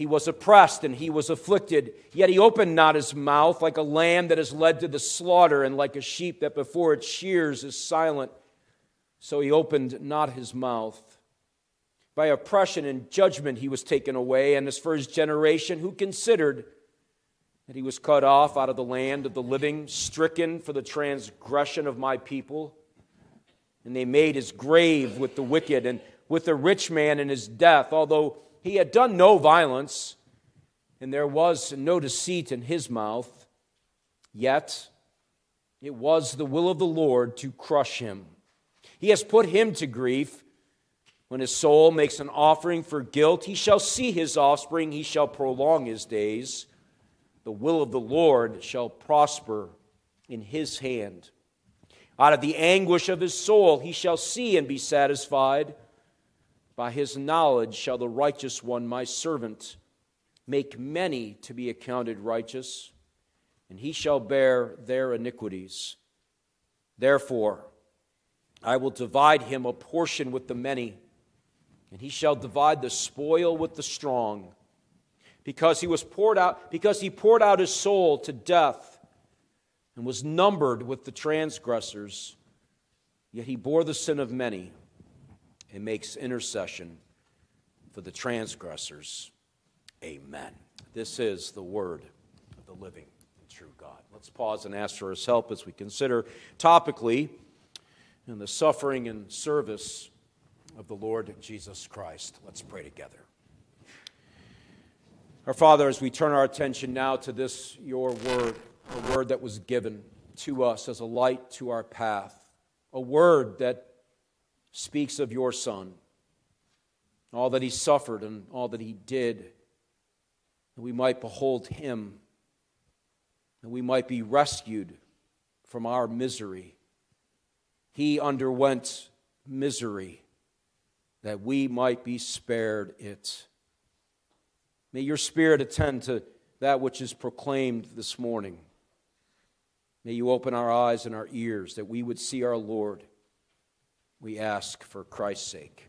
He was oppressed and he was afflicted, yet he opened not his mouth like a lamb that is led to the slaughter, and like a sheep that before its shears is silent. So he opened not his mouth. By oppression and judgment he was taken away, and his generation, who considered that he was cut off out of the land of the living, stricken for the transgression of my people? And they made his grave with the wicked and with the rich man in his death, although he had done no violence, and there was no deceit in his mouth, yet it was the will of the Lord to crush him. He has put him to grief. When his soul makes an offering for guilt, he shall see his offspring, he shall prolong his days. The will of the Lord shall prosper in his hand. Out of the anguish of his soul, he shall see and be satisfied. By his knowledge shall the righteous one, my servant, make many to be accounted righteous, and he shall bear their iniquities. Therefore, I will divide him a portion with the many, and he shall divide the spoil with the strong, because he was poured out, because he poured out his soul to death and was numbered with the transgressors, yet he bore the sin of many and makes intercession for the transgressors. Amen. This is the word of the living and true God. Let's pause and ask for his help as we consider topically in the suffering and service of the Lord Jesus Christ. Let's pray together. Our Father, as we turn our attention now to this, your word, a word that was given to us as a light to our path, a word that speaks of your Son, all that he suffered and all that he did, that we might behold him, that we might be rescued from our misery. He underwent misery that we might be spared it. May your Spirit attend to that which is proclaimed this morning. May you open our eyes and our ears that we would see our Lord we ask for Christ's sake.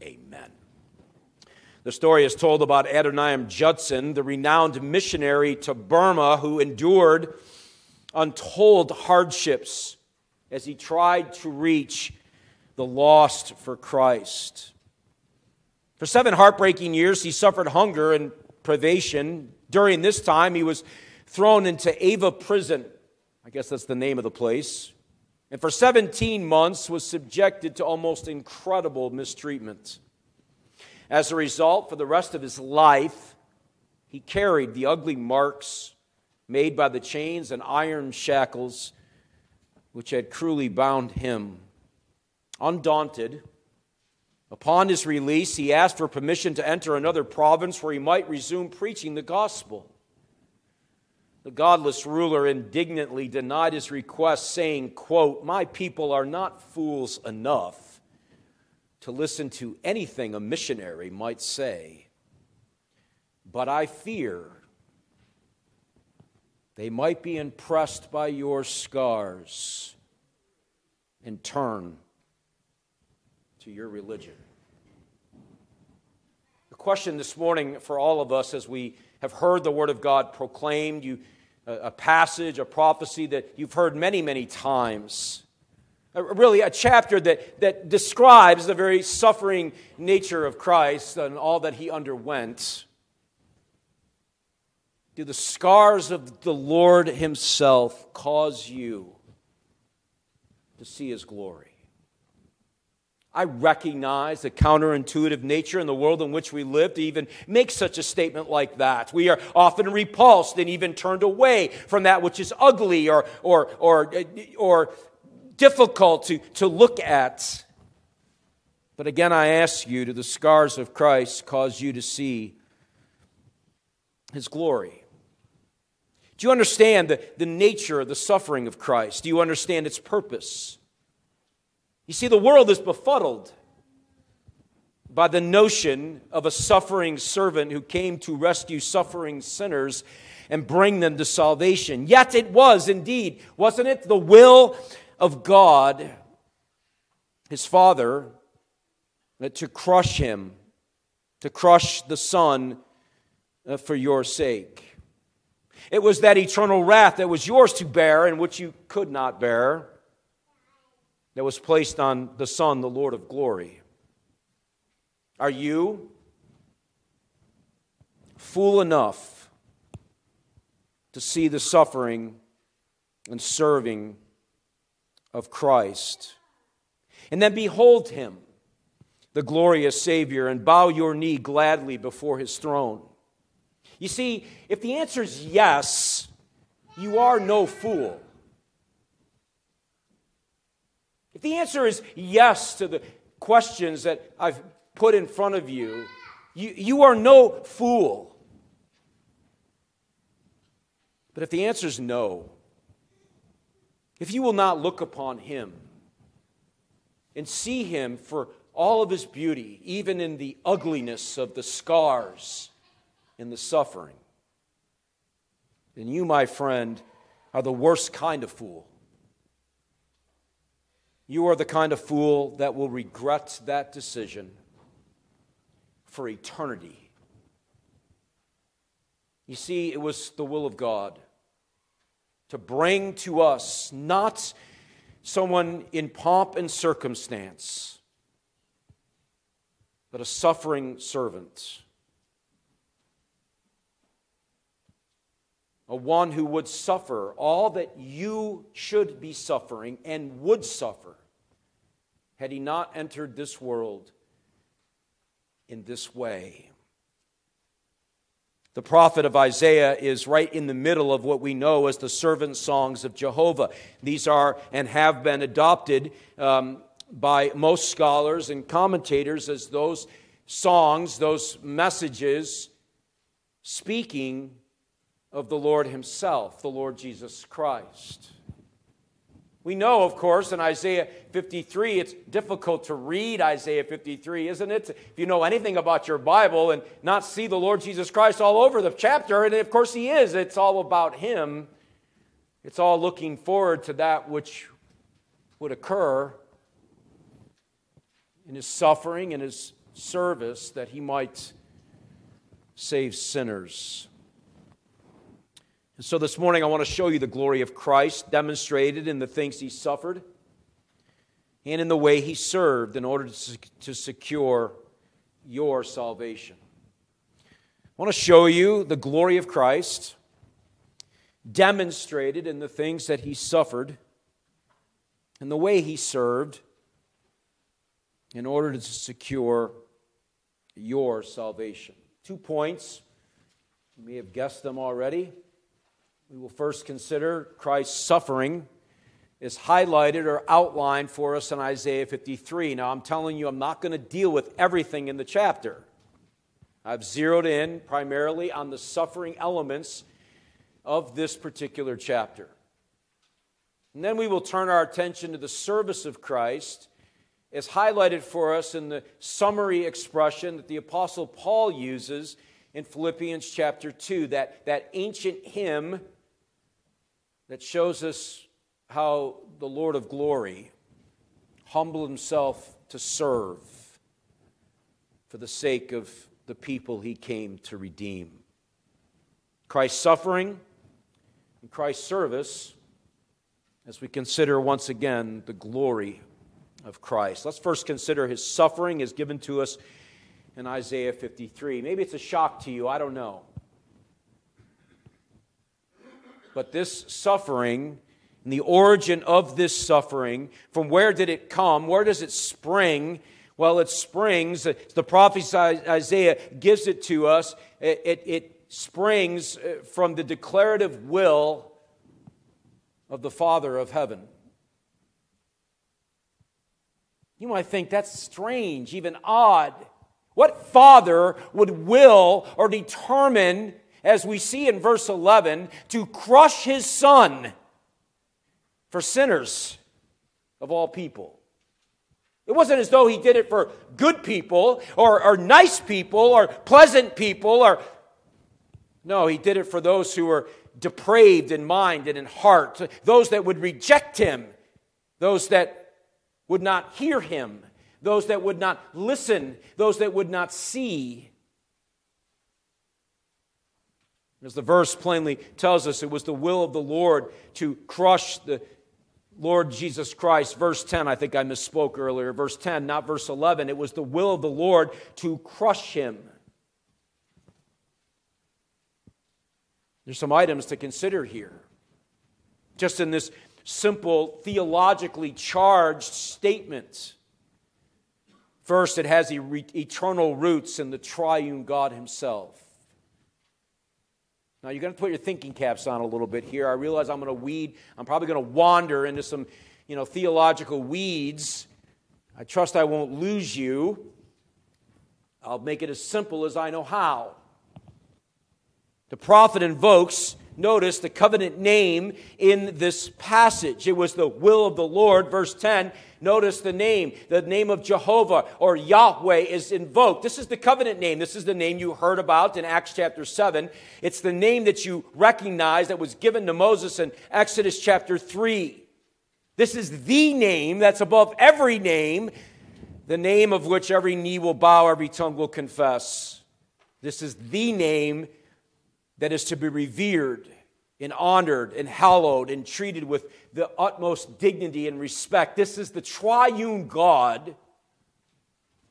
Amen. The story is told about Adoniram Judson, the renowned missionary to Burma who endured untold hardships as he tried to reach the lost for Christ. For seven heartbreaking years, he suffered hunger and privation. During this time, he was thrown into Ava prison. I guess that's the name of the place and for 17 months was subjected to almost incredible mistreatment. As a result, for the rest of his life, he carried the ugly marks made by the chains and iron shackles which had cruelly bound him. Undaunted, upon his release, he asked for permission to enter another province where he might resume preaching the gospel. The godless ruler indignantly denied his request, saying, quote, My people are not fools enough to listen to anything a missionary might say, but I fear they might be impressed by your scars and turn to your religion. The question this morning for all of us as we have heard the Word of God proclaimed, you, a, passage, a prophecy that you've heard many, many times. really, a chapter that, that describes the very suffering nature of Christ and all that he underwent. Do the scars of the Lord Himself cause you to see His glory? I recognize the counterintuitive nature in the world in which we live to even make such a statement like that. We are often repulsed and even turned away from that which is ugly or, or, or, or difficult to, to look at. But again, I ask you, do the scars of Christ cause you to see his glory. Do you understand the, the nature of the suffering of Christ? Do you understand its purpose? You see, the world is befuddled by the notion of a suffering servant who came to rescue suffering sinners and bring them to salvation. Yet it was indeed, wasn't it, the will of God, his Father, to crush him, to crush the Son uh, for your sake. It was that eternal wrath that was yours to bear and which you could not bear that was placed on the Son, the Lord of glory. Are you fool enough to see the suffering and serving of Christ? And then behold him, the glorious Savior, and bow your knee gladly before his throne. You see, if the answer is yes, you are no fool. The answer is yes to the questions that I've put in front of you, you, you are no fool. But if the answer is no, if you will not look upon him and see him for all of his beauty, even in the ugliness of the scars and the suffering, then you, my friend, are the worst kind of fool. You are the kind of fool that will regret that decision for eternity. You see, it was the will of God to bring to us not someone in pomp and circumstance, but a suffering servant a one who would suffer all that you should be suffering and would suffer had he not entered this world in this way. The prophet of Isaiah is right in the middle of what we know as the servant songs of Jehovah. These are and have been adopted um, by most scholars and commentators as those songs, those messages speaking of the Lord Himself, the Lord Jesus Christ. We know, of course, in Isaiah 53, it's difficult to read Isaiah 53, isn't it? If you know anything about your Bible and not see the Lord Jesus Christ all over the chapter, and of course He is, it's all about Him. It's all looking forward to that which would occur in His suffering and His service that He might save sinners. And so this morning I want to show you the glory of Christ demonstrated in the things he suffered and in the way he served in order to secure your salvation. I want to show you the glory of Christ demonstrated in the things that he suffered and the way he served in order to secure your salvation. Two points. You may have guessed them already. We will first consider Christ's suffering is highlighted or outlined for us in Isaiah 53. Now, I'm telling you, I'm not going to deal with everything in the chapter. I've zeroed in primarily on the suffering elements of this particular chapter. And then we will turn our attention to the service of Christ as highlighted for us in the summary expression that the Apostle Paul uses in Philippians chapter 2, that, that ancient hymn that shows us how the Lord of glory humbled himself to serve for the sake of the people he came to redeem. Christ's suffering and Christ's service as we consider once again the glory of Christ. Let's first consider his suffering as given to us in Isaiah 53. Maybe it's a shock to you, I don't know. But this suffering and the origin of this suffering, from where did it come? Where does it spring? Well, it springs, the prophet Isaiah gives it to us, it, it, it springs uh, from the declarative will of the Father of heaven. You might think that's strange, even odd. What father would will or determine as we see in verse 11, to crush his son for sinners of all people. It wasn't as though he did it for good people or, or nice people or pleasant people or. No, he did it for those who were depraved in mind and in heart, those that would reject him, those that would not hear him, those that would not listen, those that would not see. As the verse plainly tells us, it was the will of the Lord to crush the Lord Jesus Christ. Verse 10, I think I misspoke earlier. Verse 10, not verse 11. It was the will of the Lord to crush him. There's some items to consider here. Just in this simple, theologically charged statement. First, it has eternal roots in the triune God Himself. Now, you're going to put your thinking caps on a little bit here. I realize I'm going to weed, I'm probably going to wander into some you know, theological weeds. I trust I won't lose you. I'll make it as simple as I know how. The prophet invokes notice the covenant name in this passage. It was the will of the Lord, verse 10. Notice the name, the name of Jehovah or Yahweh is invoked. This is the covenant name. This is the name you heard about in Acts chapter 7. It's the name that you recognize that was given to Moses in Exodus chapter 3. This is the name that's above every name, the name of which every knee will bow, every tongue will confess. This is the name that is to be revered and honored and hallowed and treated with the utmost dignity and respect. This is the triune God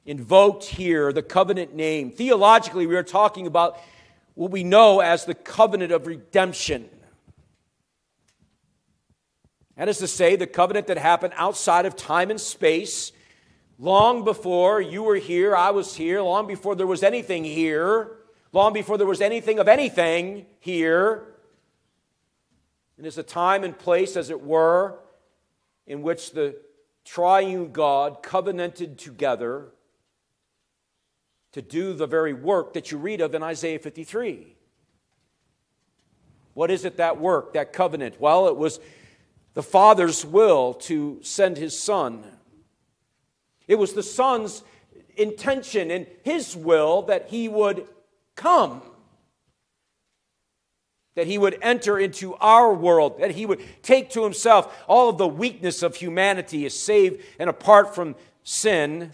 invoked here, the covenant name. Theologically, we are talking about what we know as the covenant of redemption. That is to say, the covenant that happened outside of time and space, long before you were here, I was here, long before there was anything here long before there was anything of anything here. And it's a time and place, as it were, in which the triune God covenanted together to do the very work that you read of in Isaiah 53. What is it that work, that covenant? Well, it was the Father's will to send his Son. It was the Son's intention and his will that he would come. That he would enter into our world, that he would take to himself all of the weakness of humanity, is saved and apart from sin,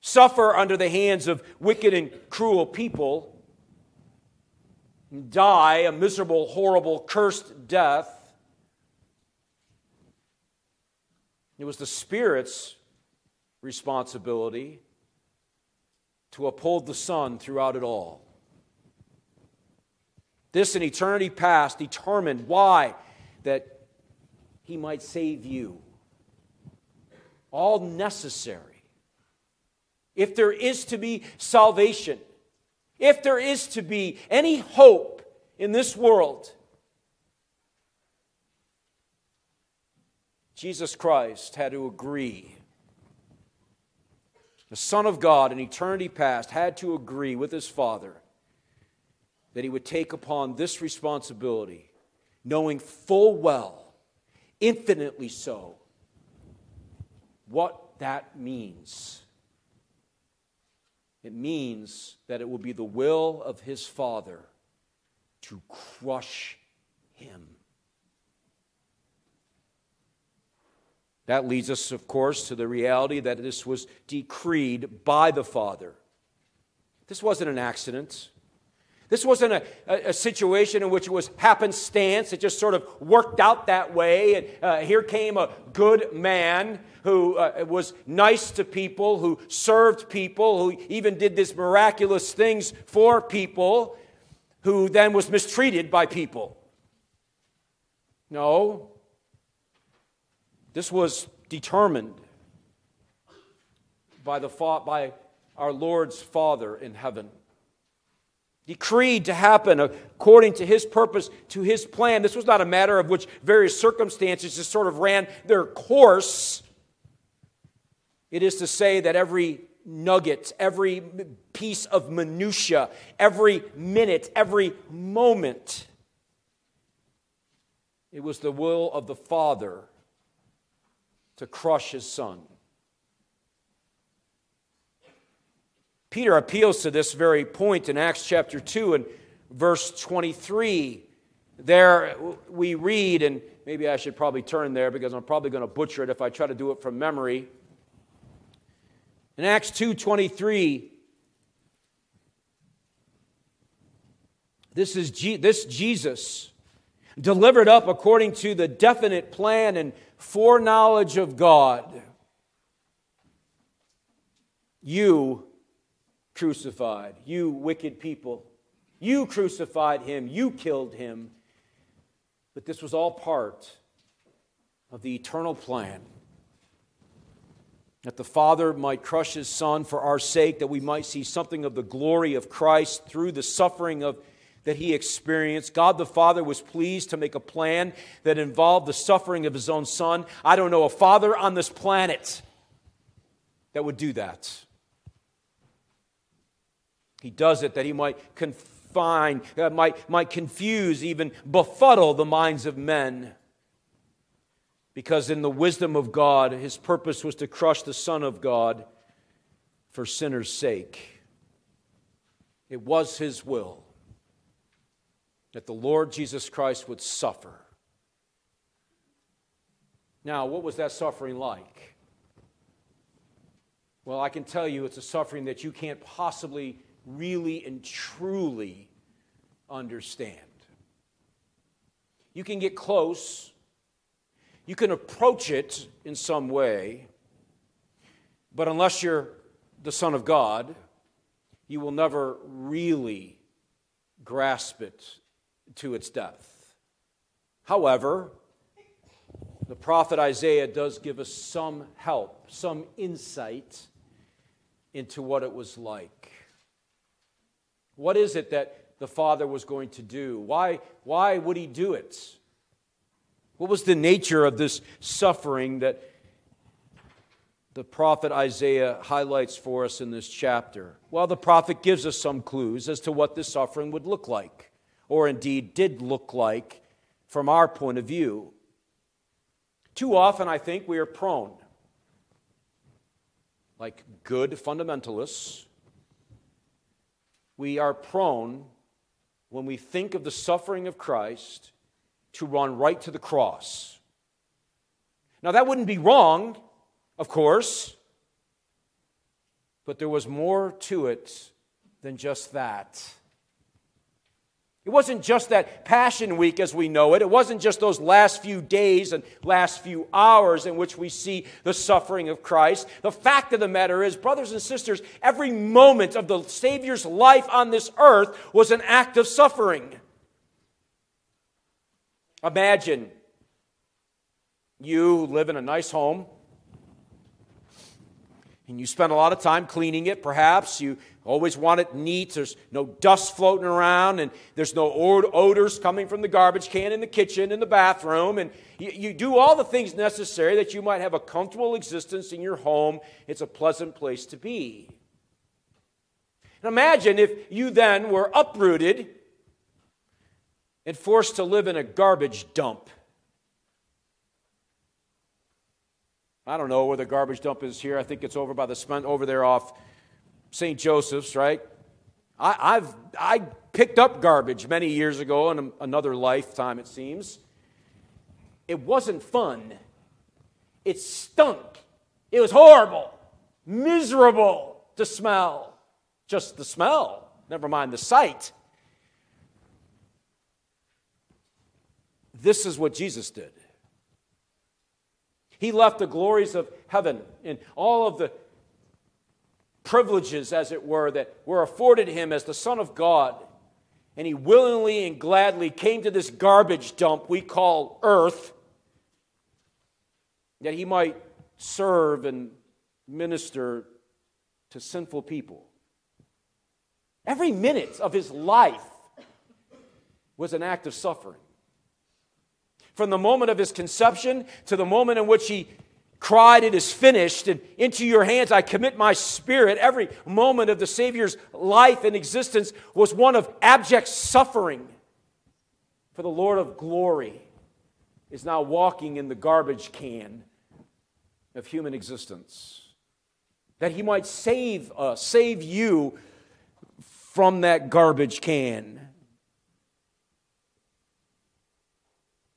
suffer under the hands of wicked and cruel people, die a miserable, horrible, cursed death. It was the Spirit's responsibility to uphold the Son throughout it all. This in eternity past determined why? That he might save you. All necessary. If there is to be salvation, if there is to be any hope in this world, Jesus Christ had to agree the Son of God in eternity past had to agree with his Father that he would take upon this responsibility, knowing full well, infinitely so, what that means. It means that it will be the will of his Father to crush him. That leads us, of course, to the reality that this was decreed by the Father. This wasn't an accident. This wasn't a, a, a, situation in which it was happenstance. It just sort of worked out that way. And uh, here came a good man who uh, was nice to people, who served people, who even did these miraculous things for people, who then was mistreated by people. No, this was determined by, the, by our Lord's Father in heaven. Decreed to happen according to his purpose, to his plan. This was not a matter of which various circumstances just sort of ran their course. It is to say that every nugget, every piece of minutia, every minute, every moment. It was the will of the Father to crush his son. Peter appeals to this very point in Acts chapter 2 and verse 23. There we read, and maybe I should probably turn there because I'm probably going to butcher it if I try to do it from memory. In Acts 2:23, this is G- this Jesus delivered up according to the definite plan and foreknowledge of God. You crucified, you wicked people. You crucified him, you killed him. But this was all part of the eternal plan that the Father might crush his Son for our sake, that we might see something of the glory of Christ through the suffering of, that he experienced. God the Father was pleased to make a plan that involved the suffering of his own Son. I don't know a father on this planet that would do that. He does it that he might confine, uh, might, might confuse, even befuddle the minds of men because in the wisdom of God, his purpose was to crush the Son of God for sinners' sake. It was his will that the Lord Jesus Christ would suffer. Now, what was that suffering like? Well, I can tell you it's a suffering that you can't possibly really and truly understand. You can get close you can approach it in some way, but unless you're the Son of God, you will never really grasp it to its death. However, the prophet Isaiah does give us some help, some insight into what it was like. What is it that the Father was going to do? Why, why would he do it? What was the nature of this suffering that the prophet Isaiah highlights for us in this chapter? Well, the prophet gives us some clues as to what this suffering would look like, or indeed did look like from our point of view. Too often, I think, we are prone, like good fundamentalists, we are prone, when we think of the suffering of Christ, to run right to the cross. Now, that wouldn't be wrong, of course, but there was more to it than just that. It wasn't just that Passion Week as we know it. It wasn't just those last few days and last few hours in which we see the suffering of Christ. The fact of the matter is, brothers and sisters, every moment of the Savior's life on this earth was an act of suffering. Imagine you live in a nice home and you spend a lot of time cleaning it, perhaps. You always want it neat. There's no dust floating around, and there's no odors coming from the garbage can in the kitchen, in the bathroom. And you, you, do all the things necessary that you might have a comfortable existence in your home. It's a pleasant place to be. And imagine if you then were uprooted and forced to live in a garbage dump. I don't know where the garbage dump is here. I think it's over by the spent over there off St. Joseph's, right? I, have I picked up garbage many years ago in another lifetime, it seems. It wasn't fun. It stunk. It was horrible, miserable to smell. Just the smell, never mind the sight. This is what Jesus did. He left the glories of heaven and all of the privileges, as it were, that were afforded him as the Son of God. And he willingly and gladly came to this garbage dump we call earth that he might serve and minister to sinful people. Every minute of his life was an act of suffering from the moment of his conception to the moment in which he cried, It is finished, and into your hands I commit my spirit. Every moment of the Savior's life and existence was one of abject suffering. For the Lord of glory is now walking in the garbage can of human existence. That he might save us, save you from that garbage can.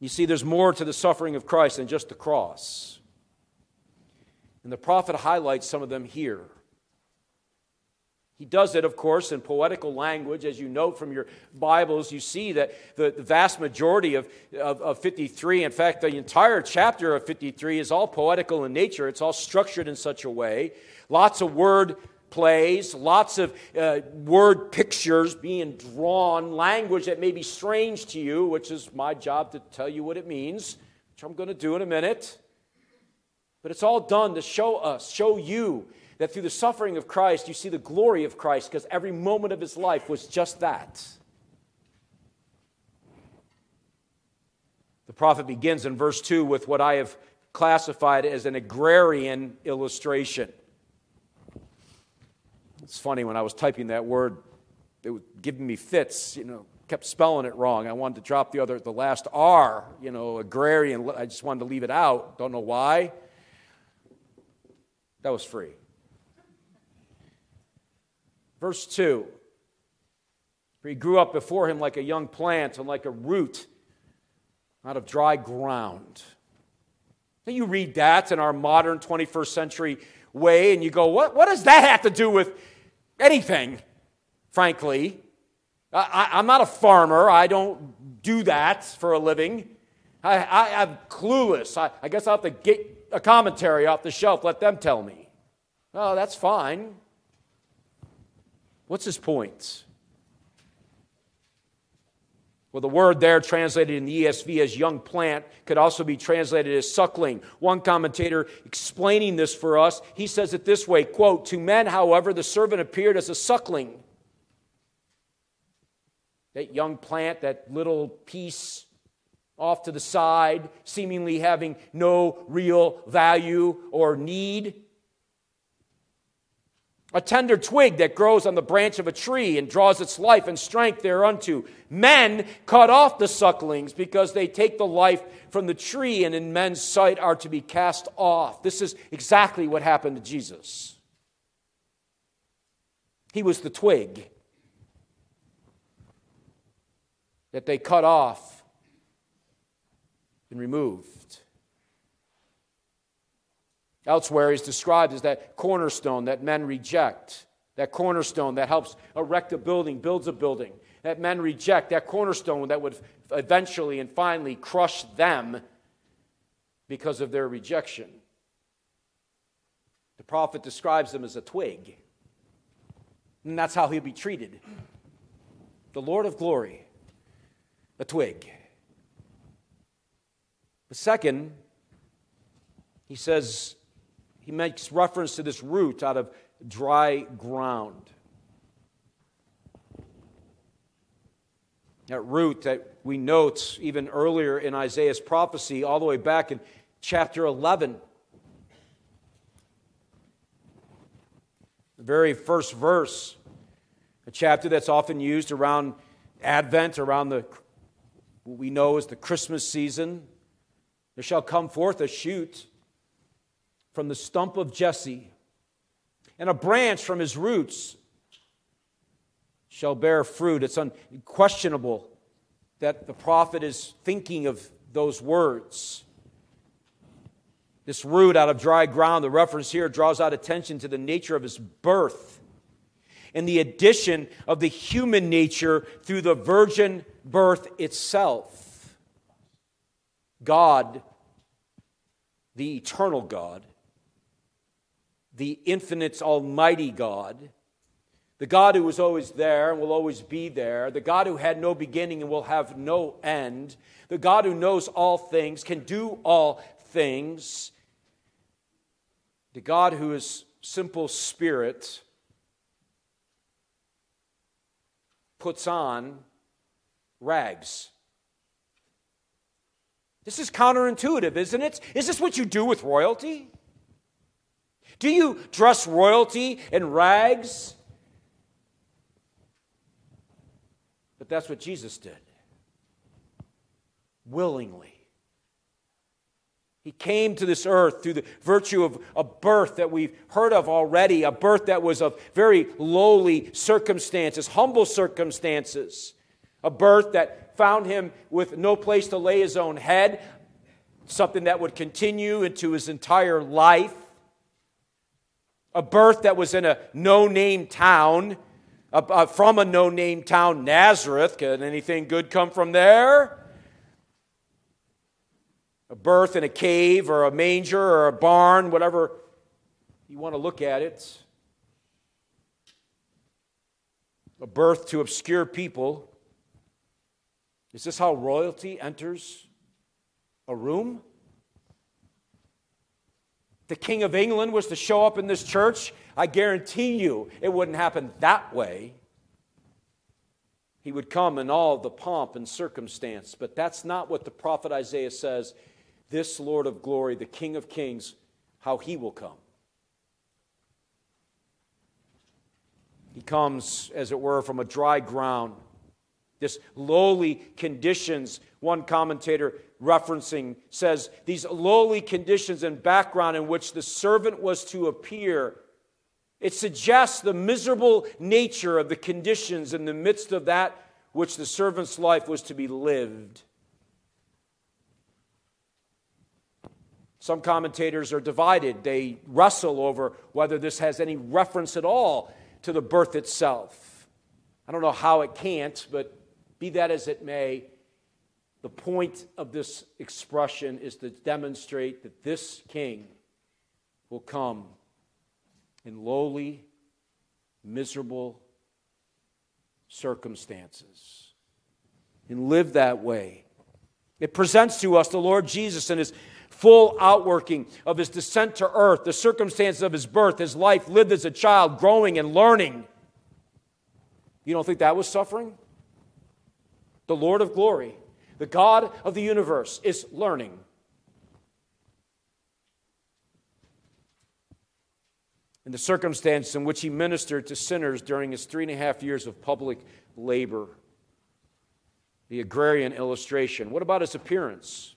You see, there's more to the suffering of Christ than just the cross. And the prophet highlights some of them here. He does it, of course, in poetical language. As you note from your Bibles, you see that the, the vast majority of, of, of, 53, in fact, the entire chapter of 53 is all poetical in nature. It's all structured in such a way. Lots of word plays, lots of uh, word pictures being drawn, language that may be strange to you, which is my job to tell you what it means, which I'm going to do in a minute. But it's all done to show us, show you that through the suffering of Christ, you see the glory of Christ because every moment of his life was just that. The prophet begins in verse 2 with what I have classified as an agrarian illustration. It's funny when I was typing that word, it was giving me fits, you know, kept spelling it wrong. I wanted to drop the other the last R, you know, agrarian. I just wanted to leave it out. Don't know why. That was free. Verse 2 For he grew up before him like a young plant and like a root out of dry ground. Now you read that in our modern 21st century way, and you go, what, what does that have to do with anything, frankly? I, am not a farmer. I don't do that for a living. I, I, am clueless. I, I guess I'll have to get a commentary off the shelf, let them tell me. Oh, that's fine. What's his point? Well, the word there translated in the ESV as young plant could also be translated as suckling. One commentator explaining this for us, he says it this way, quote, "To men, however, the servant appeared as a suckling." That young plant, that little piece off to the side, seemingly having no real value or need. A tender twig that grows on the branch of a tree and draws its life and strength thereunto. Men cut off the sucklings because they take the life from the tree and in men's sight are to be cast off. This is exactly what happened to Jesus. He was the twig that they cut off and removed. Elsewhere, he's described as that cornerstone that men reject. That cornerstone that helps erect a building, builds a building. That men reject. That cornerstone that would eventually and finally crush them because of their rejection. The prophet describes them as a twig. And that's how he'll be treated. The Lord of glory, a twig. The second, he says, he makes reference to this root out of dry ground. That root that we note even earlier in Isaiah's prophecy, all the way back in chapter 11. The very first verse, a chapter that's often used around Advent, around the what we know as the Christmas season. There shall come forth a shoot from the stump of Jesse, and a branch from his roots shall bear fruit. It's unquestionable that the prophet is thinking of those words. This root out of dry ground, the reference here draws out attention to the nature of his birth and the addition of the human nature through the virgin birth itself. God, the eternal God, the infinite, almighty God, the God who was always there and will always be there, the God who had no beginning and will have no end, the God who knows all things, can do all things, the God who is simple spirit puts on rags. This is counterintuitive, isn't it? Is this what you do with royalty? Do you dress royalty in rags? But that's what Jesus did willingly. He came to this earth through the virtue of a birth that we've heard of already, a birth that was of very lowly circumstances, humble circumstances, a birth that found him with no place to lay his own head, something that would continue into his entire life, a birth that was in a no name town, from a no name town, Nazareth. Can anything good come from there? a birth in a cave or a manger or a barn, whatever you want to look at it. A birth to obscure people. Is this how royalty enters a room? The King of England was to show up in this church. I guarantee you it wouldn't happen that way. He would come in all the pomp and circumstance, but that's not what the prophet Isaiah says this Lord of glory, the King of kings, how he will come. He comes, as it were, from a dry ground. This lowly conditions, one commentator referencing says, these lowly conditions and background in which the servant was to appear. It suggests the miserable nature of the conditions in the midst of that which the servant's life was to be lived. Some commentators are divided. They wrestle over whether this has any reference at all to the birth itself. I don't know how it can't, but be that as it may, the point of this expression is to demonstrate that this king will come in lowly, miserable circumstances and live that way. It presents to us the Lord Jesus and his full outworking of his descent to earth, the circumstances of his birth, his life lived as a child, growing and learning. You don't think that was suffering? The Lord of glory, the God of the universe, is learning. In the circumstance in which he ministered to sinners during his three and a half years of public labor. The agrarian illustration. What about his appearance?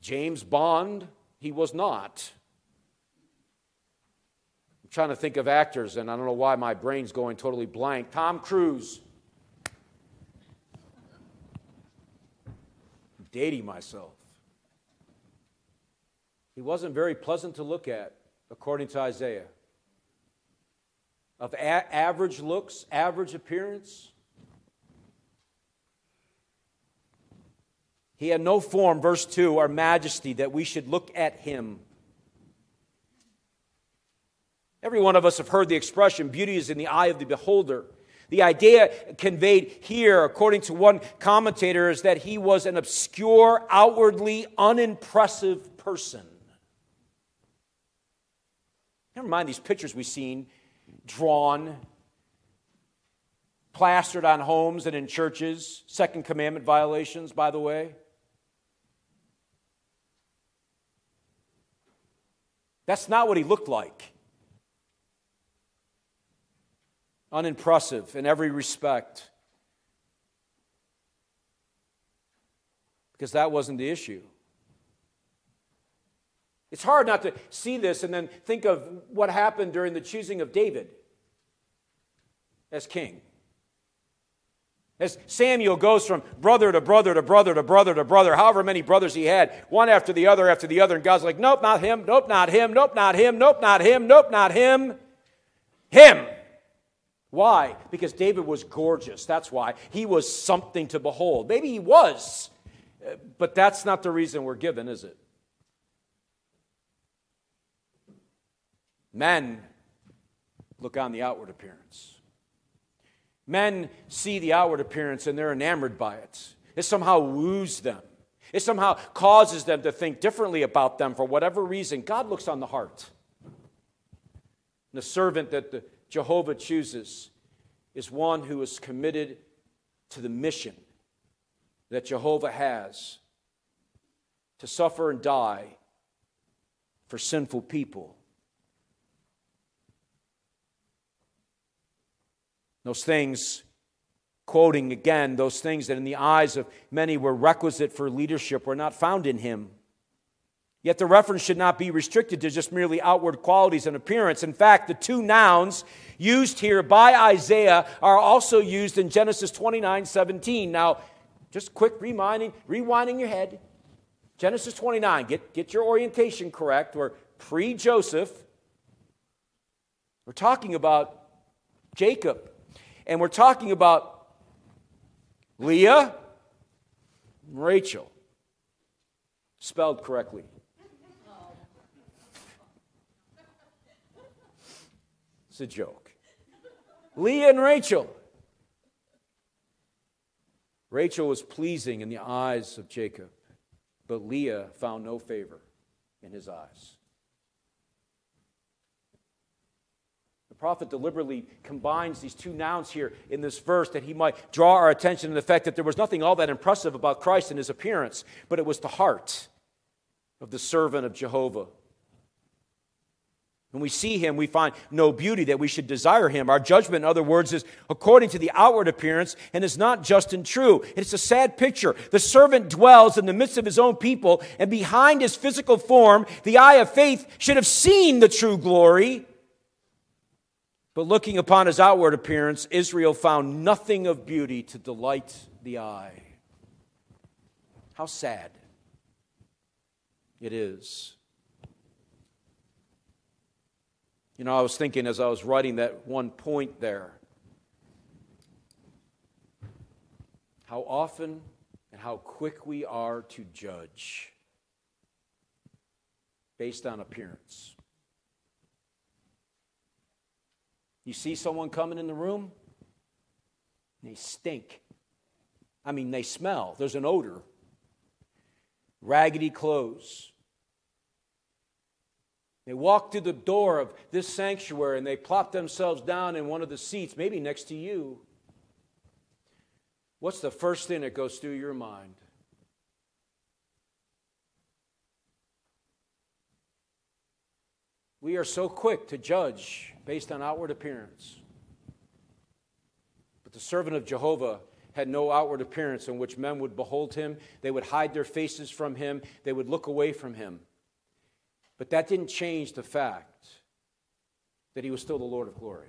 James Bond, he was not. Trying to think of actors, and I don't know why my brain's going totally blank. Tom Cruise. Dating myself. He wasn't very pleasant to look at, according to Isaiah. Of a- average looks, average appearance, He had no form, verse 2, or majesty that we should look at him. Every one of us have heard the expression, beauty is in the eye of the beholder. The idea conveyed here, according to one commentator, is that he was an obscure, outwardly unimpressive person. Never mind these pictures we've seen drawn, plastered on homes and in churches. Second Commandment violations, by the way. That's not what he looked like. Unimpressive in every respect. Because that wasn't the issue. It's hard not to see this and then think of what happened during the choosing of David as king. As Samuel goes from brother to brother to brother to brother to brother, however many brothers he had, one after the other after the other, and God's like, nope, not him, nope, not him, nope, not him, nope, not him, nope, not him. Him. Why? Because David was gorgeous. That's why. He was something to behold. Maybe he was, but that's not the reason we're given, is it? Men look on the outward appearance. Men see the outward appearance and they're enamored by it. It somehow woos them. It somehow causes them to think differently about them for whatever reason. God looks on the heart. The servant that the Jehovah chooses is one who is committed to the mission that Jehovah has to suffer and die for sinful people. Those things, quoting again, those things that in the eyes of many were requisite for leadership were not found in him. Yet the reference should not be restricted to just merely outward qualities and appearance. In fact, the two nouns used here by Isaiah are also used in Genesis 29 17. Now, just quick reminding, rewinding your head. Genesis 29, get, get your orientation correct. We're pre Joseph. We're talking about Jacob. And we're talking about Leah, Rachel, spelled correctly. It's a joke. Leah and Rachel. Rachel was pleasing in the eyes of Jacob, but Leah found no favor in his eyes. The prophet deliberately combines these two nouns here in this verse that he might draw our attention to the fact that there was nothing all that impressive about Christ in his appearance, but it was the heart of the servant of Jehovah. When we see him, we find no beauty that we should desire him. Our judgment, in other words, is according to the outward appearance and is not just and true. It's a sad picture. The servant dwells in the midst of his own people, and behind his physical form, the eye of faith should have seen the true glory. But looking upon his outward appearance, Israel found nothing of beauty to delight the eye. How sad it is. You know, I was thinking as I was writing that one point there how often and how quick we are to judge based on appearance. You see someone coming in the room, they stink. I mean, they smell. There's an odor. Raggedy clothes, they walk through the door of this sanctuary and they plop themselves down in one of the seats, maybe next to you. What's the first thing that goes through your mind? We are so quick to judge based on outward appearance. But the servant of Jehovah had no outward appearance in which men would behold him. They would hide their faces from him, they would look away from him. But that didn't change the fact that he was still the Lord of glory.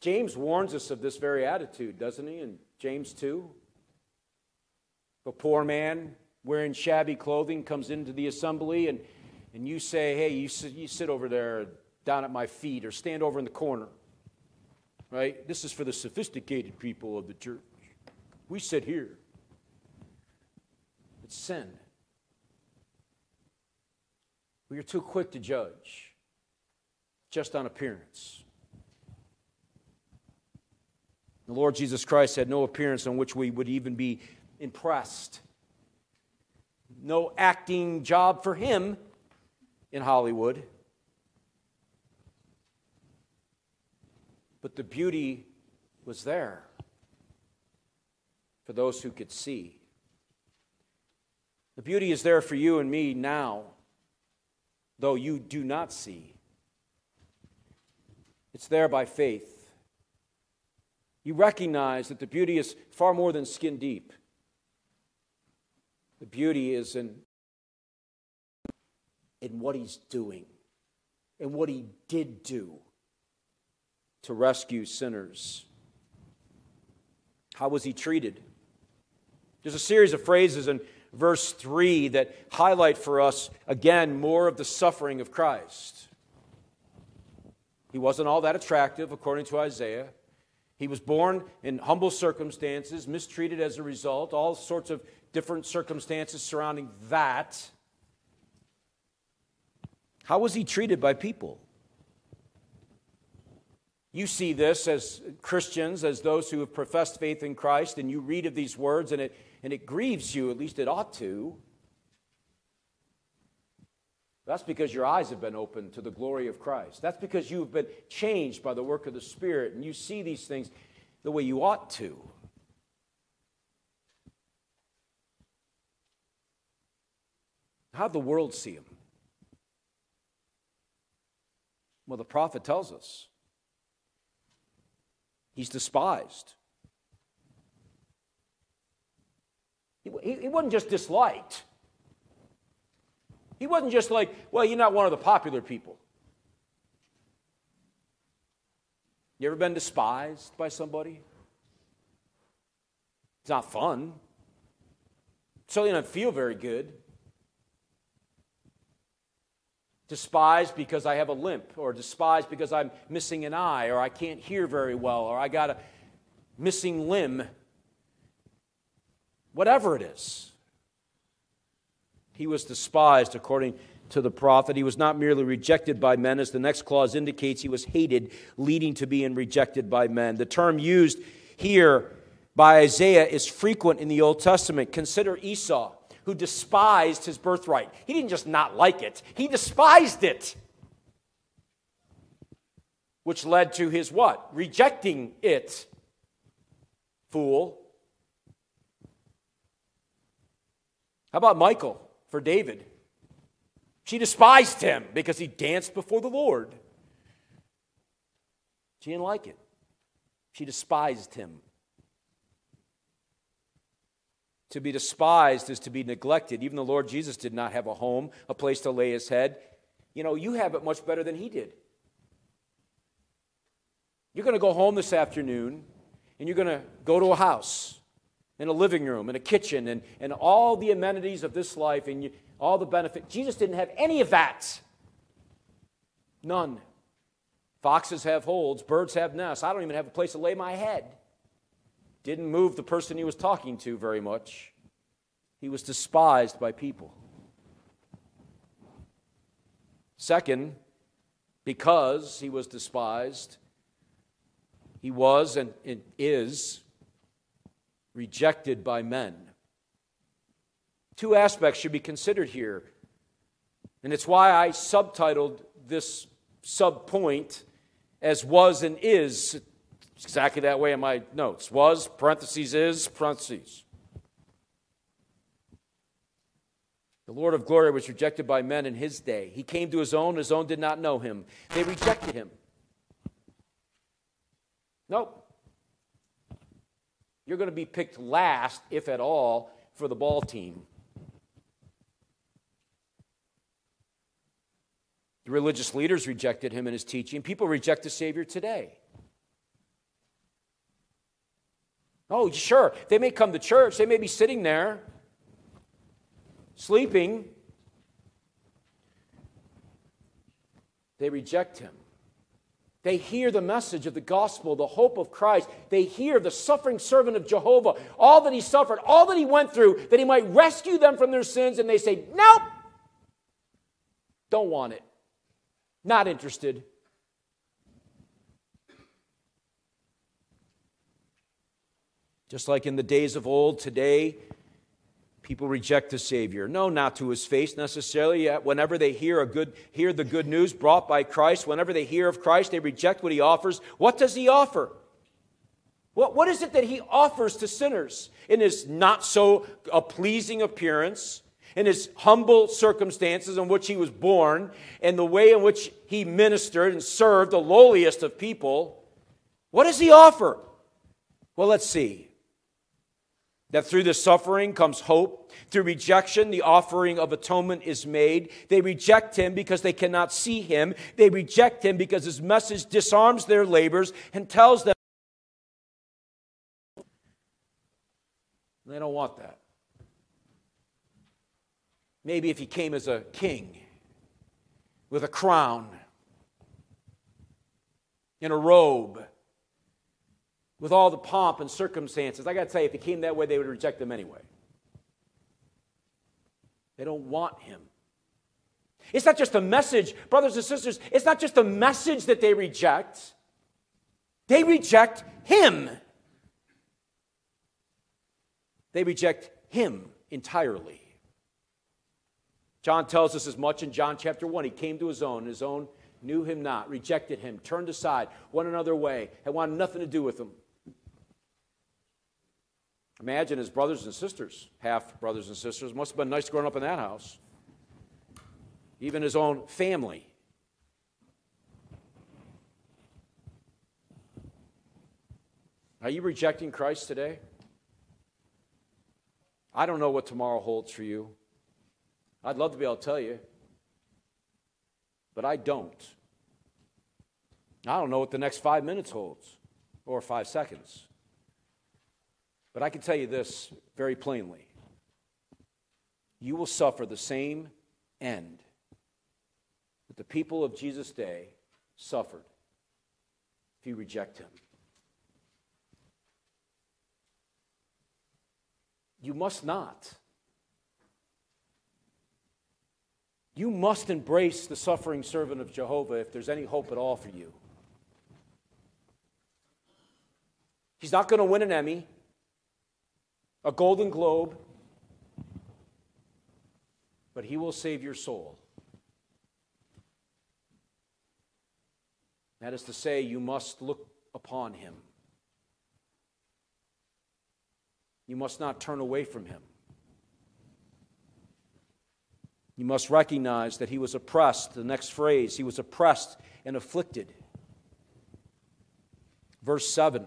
James warns us of this very attitude, doesn't he, in James 2? A poor man wearing shabby clothing comes into the assembly, and, and you say, Hey, you sit, you sit over there down at my feet, or stand over in the corner. Right? This is for the sophisticated people of the church. We sit here. It's sin. We are too quick to judge just on appearance. The Lord Jesus Christ had no appearance on which we would even be impressed. No acting job for him in Hollywood. But the beauty was there for those who could see. The beauty is there for you and me now, though you do not see. It's there by faith. You recognize that the beauty is far more than skin deep. The beauty is in, in what he's doing and what he did do to rescue sinners. How was he treated? There's a series of phrases in verse 3 that highlight for us, again, more of the suffering of Christ. He wasn't all that attractive, according to Isaiah. He was born in humble circumstances, mistreated as a result, all sorts of different circumstances surrounding that. How was he treated by people? You see this as Christians, as those who have professed faith in Christ, and you read of these words, and it and it grieves you, at least it ought to. That's because your eyes have been opened to the glory of Christ. That's because you've been changed by the work of the Spirit and you see these things the way you ought to. How'd the world see him? Well, the prophet tells us he's despised. He, he, wasn't just disliked. He wasn't just like, well, you're not one of the popular people. You ever been despised by somebody? It's not fun. It certainly doesn't feel very good. Despised because I have a limp, or despised because I'm missing an eye, or I can't hear very well, or I got a missing limb. Whatever it is. He was despised according to the prophet. He was not merely rejected by men, as the next clause indicates, he was hated, leading to being rejected by men. The term used here by Isaiah is frequent in the Old Testament. Consider Esau, who despised his birthright. He didn't just not like it, he despised it. Which led to his what? Rejecting it. Fool. How about Michal for David. She despised him because he danced before the Lord. She didn't like it. She despised him. To be despised is to be neglected. Even the Lord Jesus did not have a home, a place to lay his head. You know, you have it much better than he did. You're going to go home this afternoon and you're going to go to a house and a living room and a kitchen and, and all the amenities of this life and you, all the benefit. Jesus didn't have any of that. None. Foxes have holes, birds have nests. I don't even have a place to lay my head. Didn't move the person he was talking to very much. He was despised by people. Second, because he was despised, he was and is rejected by men. Two aspects should be considered here. And it's why I subtitled this subpoint as was and is. Exactly that way in my notes. Was, parentheses, is, parentheses. The Lord of glory was rejected by men in his day. He came to his own, his own did not know him. They rejected him. Nope. You're going to be picked last, if at all, for the ball team. The religious leaders rejected him and his teaching. People reject the Savior today. Oh, sure. They may come to church, they may be sitting there, sleeping. They reject him. They hear the message of the gospel, the hope of Christ. They hear the suffering servant of Jehovah, all that he suffered, all that he went through, that he might rescue them from their sins, and they say, Nope, don't want it, not interested. Just like in the days of old, today, people reject the savior. No not to his face necessarily yet whenever they hear a good hear the good news brought by christ whenever they hear of christ they reject what he offers. What does he offer? What, what is it that he offers to sinners in his not so a pleasing appearance in his humble circumstances in which he was born and the way in which he ministered and served the lowliest of people? What does he offer? Well let's see that through the suffering comes hope. Through rejection, the offering of atonement is made. They reject him because they cannot see him. They reject him because his message disarms their labors and tells them they don't want that. Maybe if he came as a king with a crown in a robe with all the pomp and circumstances. I got to tell you, if he came that way, they would reject him anyway. They don't want him. It's not just the message, brothers and sisters, it's not just the message that they reject, they reject him. They reject him entirely. John tells us as much in John chapter 1. He came to his own, his own knew him not, rejected him, turned aside, went another way, had wanted nothing to do with him. Imagine his brothers and sisters, half brothers and sisters. Must have been nice growing up in that house. Even his own family. Are you rejecting Christ today? I don't know what tomorrow holds for you. I'd love to be able to tell you, but I don't. I don't know what the next five minutes holds or five seconds. But I can tell you this very plainly you will suffer the same end that the people of Jesus' day suffered if you reject him. You must not. You must embrace the suffering servant of Jehovah if there's any hope at all for you. He's not going to win an Emmy, a Golden Globe, but he will save your soul. That is to say, you must look upon him. You must not turn away from him. You must recognize that he was oppressed. The next phrase, he was oppressed and afflicted. Verse 7.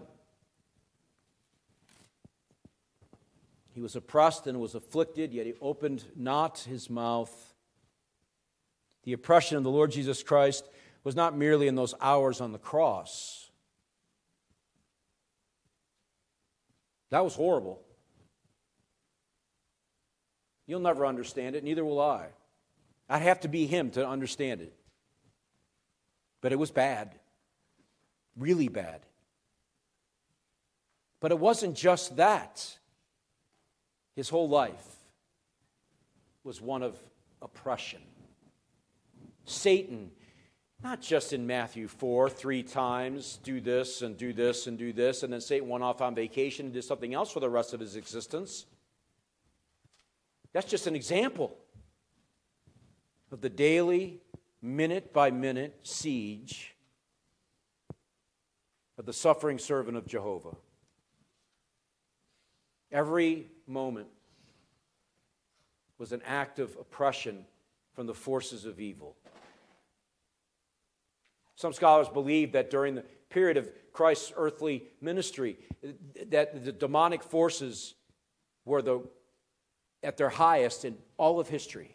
He was oppressed and was afflicted, yet he opened not his mouth. The oppression of the Lord Jesus Christ was not merely in those hours on the cross. That was horrible. You'll never understand it, neither will I. I'd have to be him to understand it. But it was bad, really bad. But it wasn't just that. His whole life was one of oppression. Satan, not just in Matthew 4, three times, do this and do this and do this, and then Satan went off on vacation and did something else for the rest of his existence. That's just an example of the daily, minute by minute siege of the suffering servant of Jehovah. Every moment was an act of oppression from the forces of evil. Some scholars believe that during the period of Christ's earthly ministry, that the demonic forces were the, at their highest in all of history.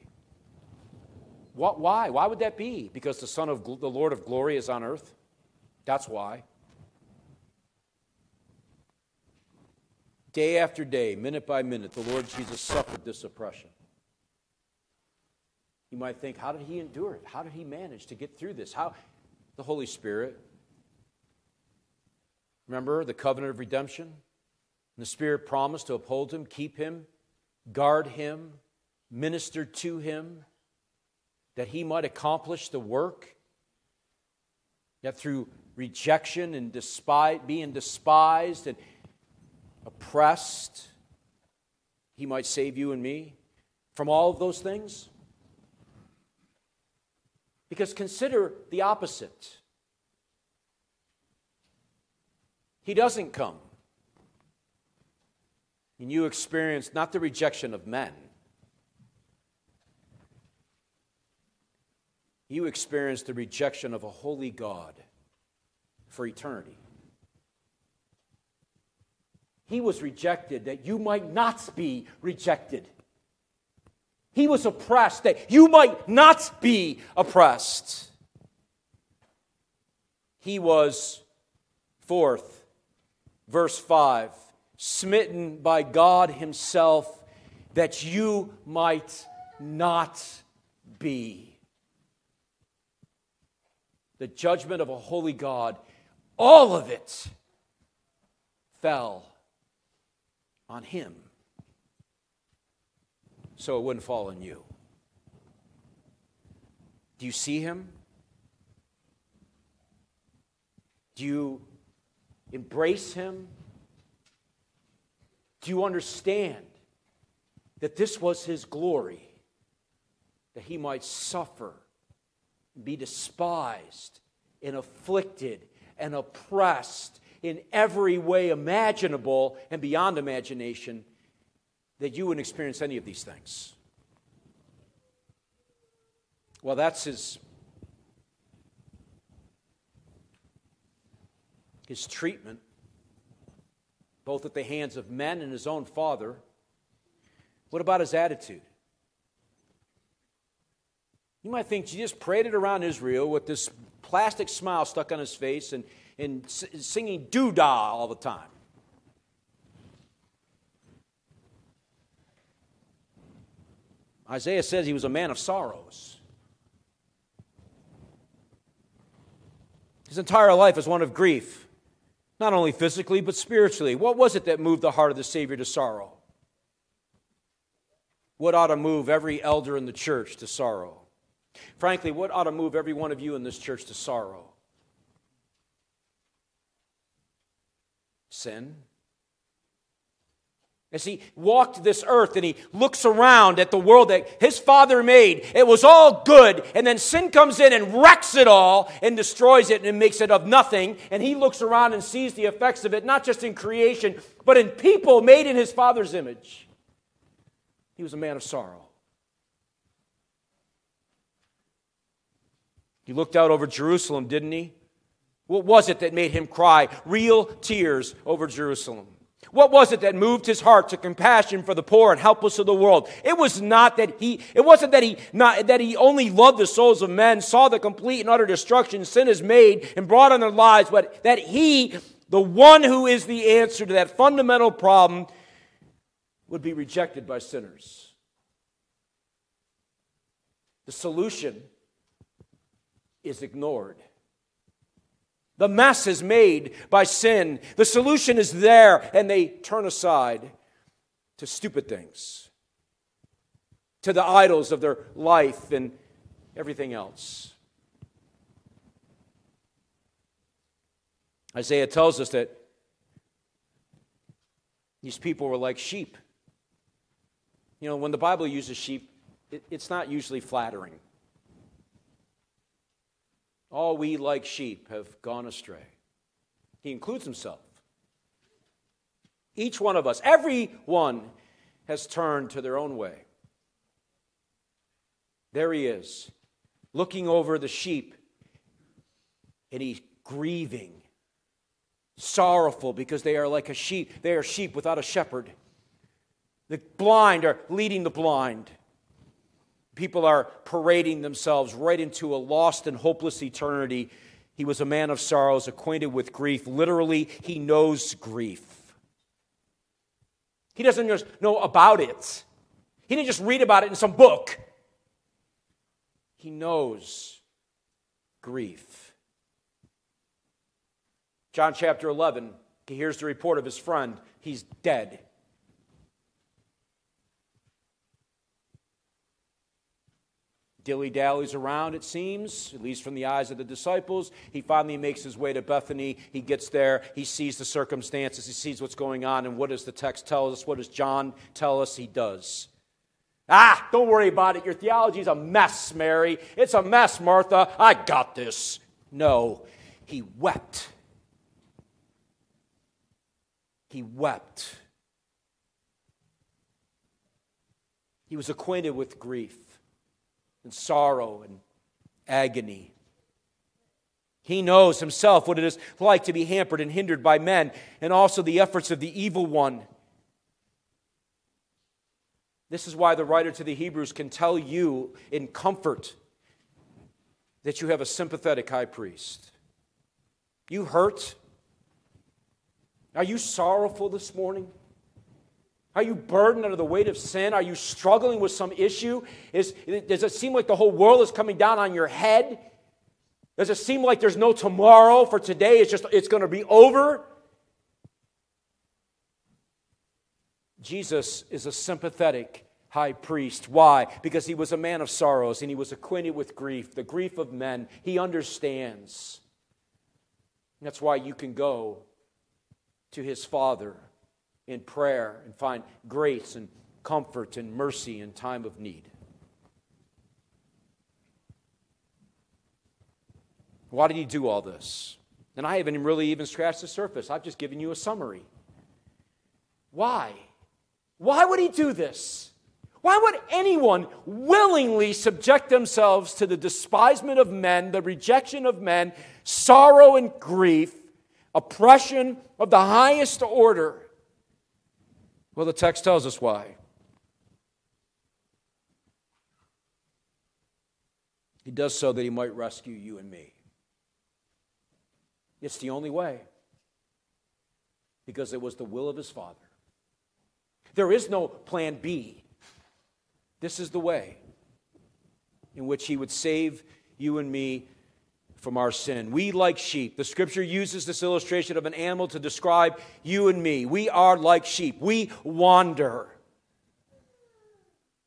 What, why? Why would that be? Because the Son of the Lord of glory is on earth? That's why. Day after day, minute by minute, the Lord Jesus suffered this oppression. You might think, how did he endure it? How did he manage to get through this? How? The Holy Spirit. Remember the covenant of redemption? And the Spirit promised to uphold him, keep him, guard him, minister to him that he might accomplish the work. Yet through rejection and despise, being despised and oppressed, he might save you and me from all of those things. Because consider the opposite. He doesn't come. And you experience not the rejection of men, you experience the rejection of a holy God for eternity. He was rejected that you might not be rejected. He was oppressed that you might not be oppressed. He was, fourth, verse 5, smitten by God Himself that you might not be the judgment of a holy God, all of it fell on him so it wouldn't fall on you. Do you see him? Do you embrace him? Do you understand that this was his glory? that he might suffer, be despised, and afflicted, and oppressed in every way imaginable and beyond imagination, that you wouldn't experience any of these things. Well, that's his, his treatment, both at the hands of men and his own father. What about his attitude? You might think Jesus paraded around Israel with this plastic smile stuck on his face and, and singing doo dah all the time. Isaiah says he was a man of sorrows. His entire life is one of grief, not only physically, but spiritually. What was it that moved the heart of the Savior to sorrow? What ought to move every elder in the church to sorrow? Frankly, what ought to move every one of you in this church to sorrow? Sin. As he walked this earth and he looks around at the world that his father made, it was all good. And then sin comes in and wrecks it all and destroys it and makes it of nothing. And he looks around and sees the effects of it, not just in creation, but in people made in his father's image. He was a man of sorrow. He looked out over Jerusalem, didn't he? What was it that made him cry real tears over Jerusalem? What was it that moved his heart to compassion for the poor and helpless of the world? It was not that he, it wasn't that he, not, that he only loved the souls of men, saw the complete and utter destruction sin has made and brought on their lives, but that he, the one who is the answer to that fundamental problem, would be rejected by sinners. The solution is ignored. The mess is made by sin. The solution is there, and they turn aside to stupid things, to the idols of their life and everything else. Isaiah tells us that these people were like sheep. You know, when the Bible uses sheep, it's not usually flattering. All we, like sheep, have gone astray. He includes himself. Each one of us, every one, has turned to their own way. There he is, looking over the sheep, and he's grieving, sorrowful because they are like a sheep. They are sheep without a shepherd. The blind are leading the blind. People are parading themselves right into a lost and hopeless eternity. He was a man of sorrows, acquainted with grief. Literally, he knows grief. He doesn't just know about it, he didn't just read about it in some book. He knows grief. John chapter 11, he hears the report of his friend. He's dead. Dilly dallies around, it seems, at least from the eyes of the disciples. He finally makes his way to Bethany. He gets there. He sees the circumstances. He sees what's going on. And what does the text tell us? What does John tell us he does? Ah, don't worry about it. Your theology's a mess, Mary. It's a mess, Martha. I got this. No, he wept. He wept. He was acquainted with grief and sorrow and agony. He knows himself what it is like to be hampered and hindered by men and also the efforts of the evil one. This is why the writer to the Hebrews can tell you in comfort that you have a sympathetic high priest. You hurt? Are you sorrowful this morning? Are you burdened under the weight of sin? Are you struggling with some issue? Is, does it seem like the whole world is coming down on your head? Does it seem like there's no tomorrow for today? It's just it's going to be over? Jesus is a sympathetic high priest. Why? Because he was a man of sorrows and he was acquainted with grief, the grief of men. He understands. That's why you can go to his Father in prayer and find grace and comfort and mercy in time of need. Why did he do all this? And I haven't really even scratched the surface. I've just given you a summary. Why? Why would he do this? Why would anyone willingly subject themselves to the despisement of men, the rejection of men, sorrow and grief, oppression of the highest order? Well, the text tells us why. He does so that he might rescue you and me. It's the only way because it was the will of his Father. There is no plan B. This is the way in which he would save you and me from our sin. We, like sheep, the scripture uses this illustration of an animal to describe you and me. We are like sheep, we wander.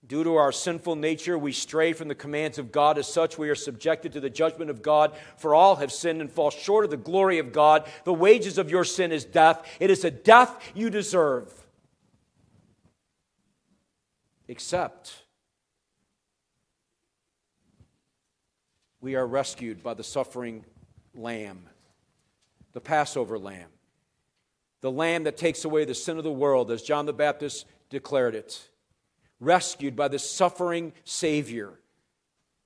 Due to our sinful nature, we stray from the commands of God. As such, we are subjected to the judgment of God. For all have sinned and fall short of the glory of God. The wages of your sin is death. It is a death you deserve. Except we are rescued by the suffering Lamb, the Passover Lamb, the Lamb that takes away the sin of the world, as John the Baptist declared it rescued by the suffering Savior.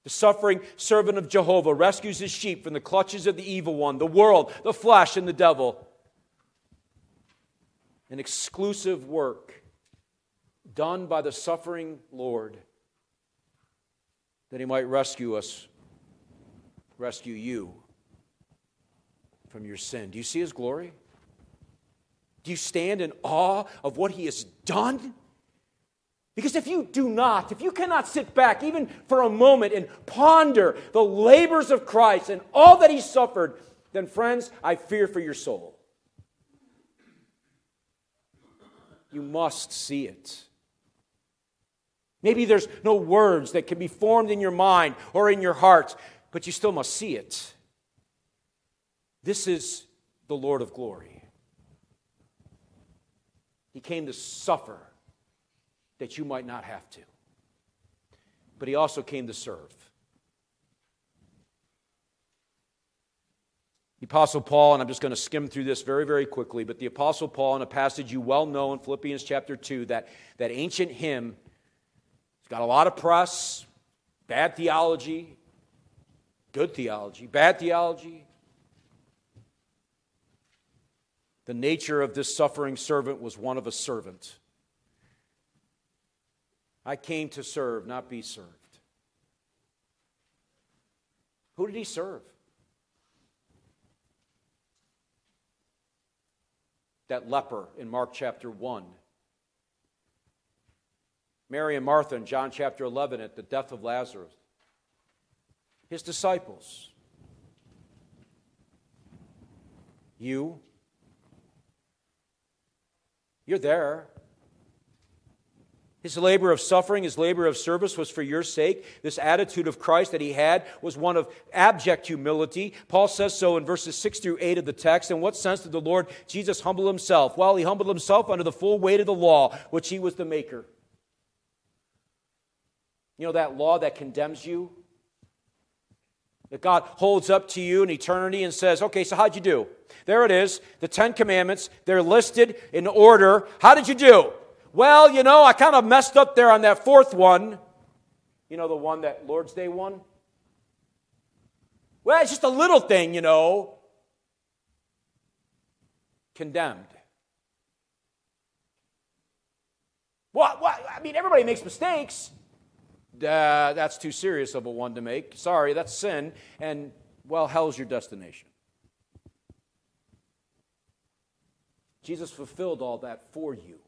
The suffering servant of Jehovah rescues his sheep from the clutches of the evil one, the world, the flesh, and the devil. An exclusive work done by the suffering Lord that he might rescue us, rescue you from your sin. Do you see his glory? Do you stand in awe of what he has done? Because if you do not, if you cannot sit back even for a moment and ponder the labors of Christ and all that he suffered, then, friends, I fear for your soul. You must see it. Maybe there's no words that can be formed in your mind or in your heart, but you still must see it. This is the Lord of glory. He came to suffer that you might not have to. But he also came to serve. The Apostle Paul, and I'm just going to skim through this very, very quickly, but the Apostle Paul, in a passage you well know in Philippians chapter 2, that, that ancient hymn, it's got a lot of press, bad theology, good theology, bad theology. The nature of this suffering servant was one of a servant. I came to serve, not be served. Who did he serve? That leper in Mark chapter 1. Mary and Martha in John chapter 11 at the death of Lazarus. His disciples. You. You're there. His labor of suffering, his labor of service was for your sake. This attitude of Christ that he had was one of abject humility. Paul says so in verses 6 through 8 of the text. In what sense did the Lord Jesus humble himself? Well, he humbled himself under the full weight of the law, which he was the maker. You know that law that condemns you? That God holds up to you in eternity and says, okay, so how'd you do? There it is, the Ten Commandments. They're listed in order. How did you do? Well, you know, I kind of messed up there on that fourth one. You know, the one that Lord's Day one? Well, it's just a little thing, you know. Condemned. What? What? I mean, everybody makes mistakes. Uh, that's too serious of a one to make. Sorry, that's sin. And, well, hell's your destination. Jesus fulfilled all that for you.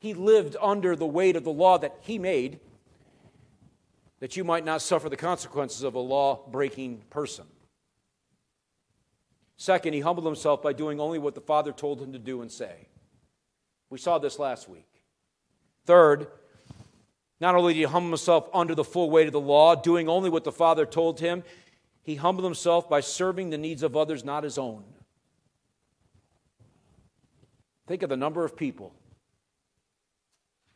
He lived under the weight of the law that he made, that you might not suffer the consequences of a law breaking person. Second, he humbled himself by doing only what the Father told him to do and say. We saw this last week. Third, not only did he humble himself under the full weight of the law, doing only what the Father told him, he humbled himself by serving the needs of others, not his own. Think of the number of people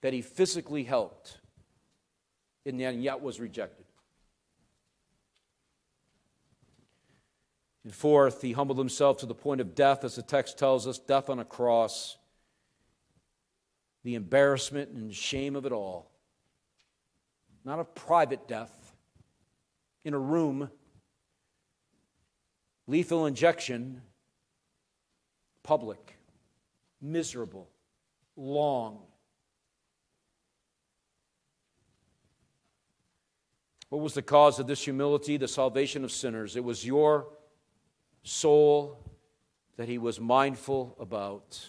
that he physically helped and yet was rejected. And fourth, he humbled himself to the point of death, as the text tells us death on a cross. The embarrassment and shame of it all. Not a private death in a room, lethal injection, public, miserable, long. What was the cause of this humility? The salvation of sinners. It was your soul that he was mindful about.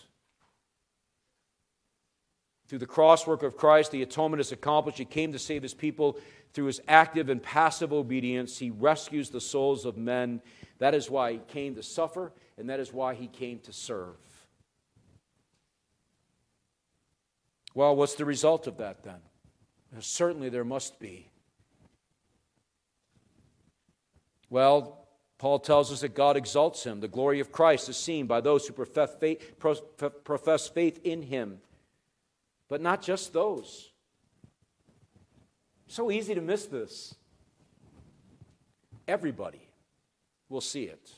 Through the crosswork of Christ, the atonement is accomplished. He came to save his people through his active and passive obedience. He rescues the souls of men. That is why he came to suffer, and that is why he came to serve. Well, what's the result of that then? Certainly there must be. Well, Paul tells us that God exalts him. The glory of Christ is seen by those who profess faith in him. But not just those. So easy to miss this. Everybody will see it.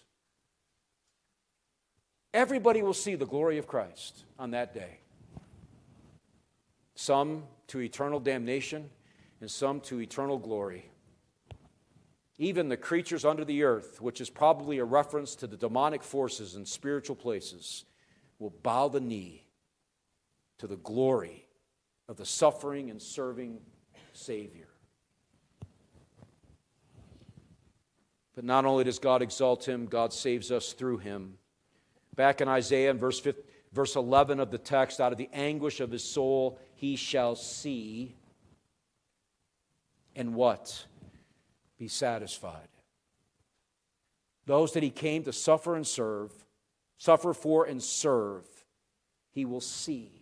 Everybody will see the glory of Christ on that day. Some to eternal damnation, and some to eternal glory. Even the creatures under the earth, which is probably a reference to the demonic forces in spiritual places, will bow the knee to the glory of the suffering and serving Savior. But not only does God exalt him, God saves us through him. Back in Isaiah, in verse, 5, verse 11 of the text, out of the anguish of his soul, he shall see. And what? be satisfied. Those that he came to suffer and serve, suffer for and serve, he will see.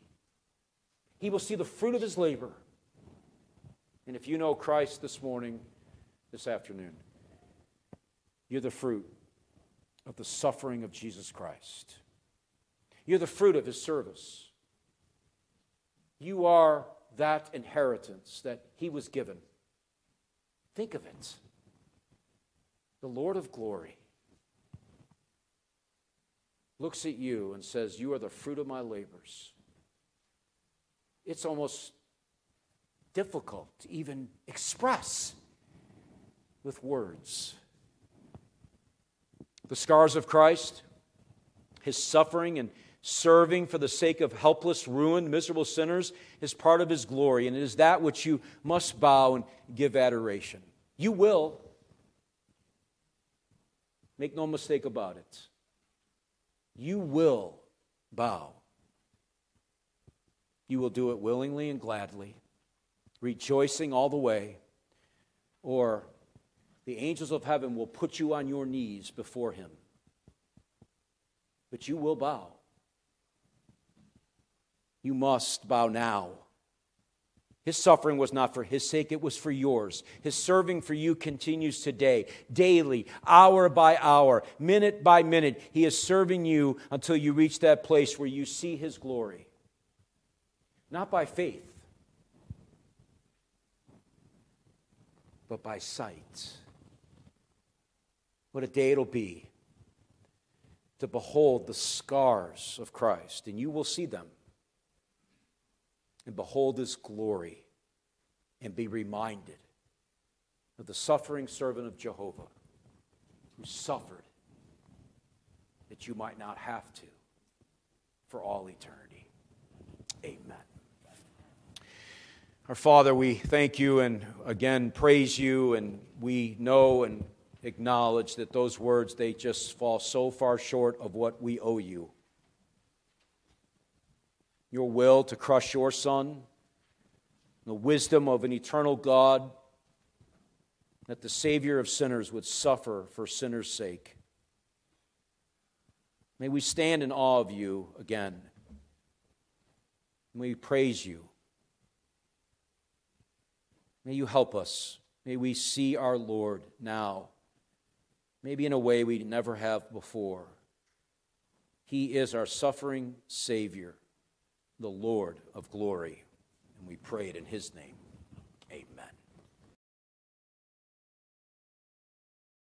He will see the fruit of his labor. And if you know Christ this morning, this afternoon, you're the fruit of the suffering of Jesus Christ. You're the fruit of his service. You are that inheritance that he was given. Think of it the Lord of glory, looks at you and says, You are the fruit of my labors. It's almost difficult to even express with words. The scars of Christ, his suffering and serving for the sake of helpless, ruined, miserable sinners is part of his glory, and it is that which you must bow and give adoration. You will. Make no mistake about it. You will bow. You will do it willingly and gladly, rejoicing all the way, or the angels of heaven will put you on your knees before him. But you will bow. You must bow now. His suffering was not for his sake, it was for yours. His serving for you continues today, daily, hour by hour, minute by minute. He is serving you until you reach that place where you see his glory. Not by faith, but by sight. What a day it'll be to behold the scars of Christ, and you will see them and behold his glory and be reminded of the suffering servant of Jehovah who suffered that you might not have to for all eternity. Amen. Our Father, we thank you and again praise you, and we know and acknowledge that those words, they just fall so far short of what we owe you your will to crush your son, the wisdom of an eternal God, that the Savior of sinners would suffer for sinners' sake. May we stand in awe of you again. May we praise you. May you help us. May we see our Lord now, maybe in a way we never have before. He is our suffering Savior the Lord of glory. And we pray it in his name.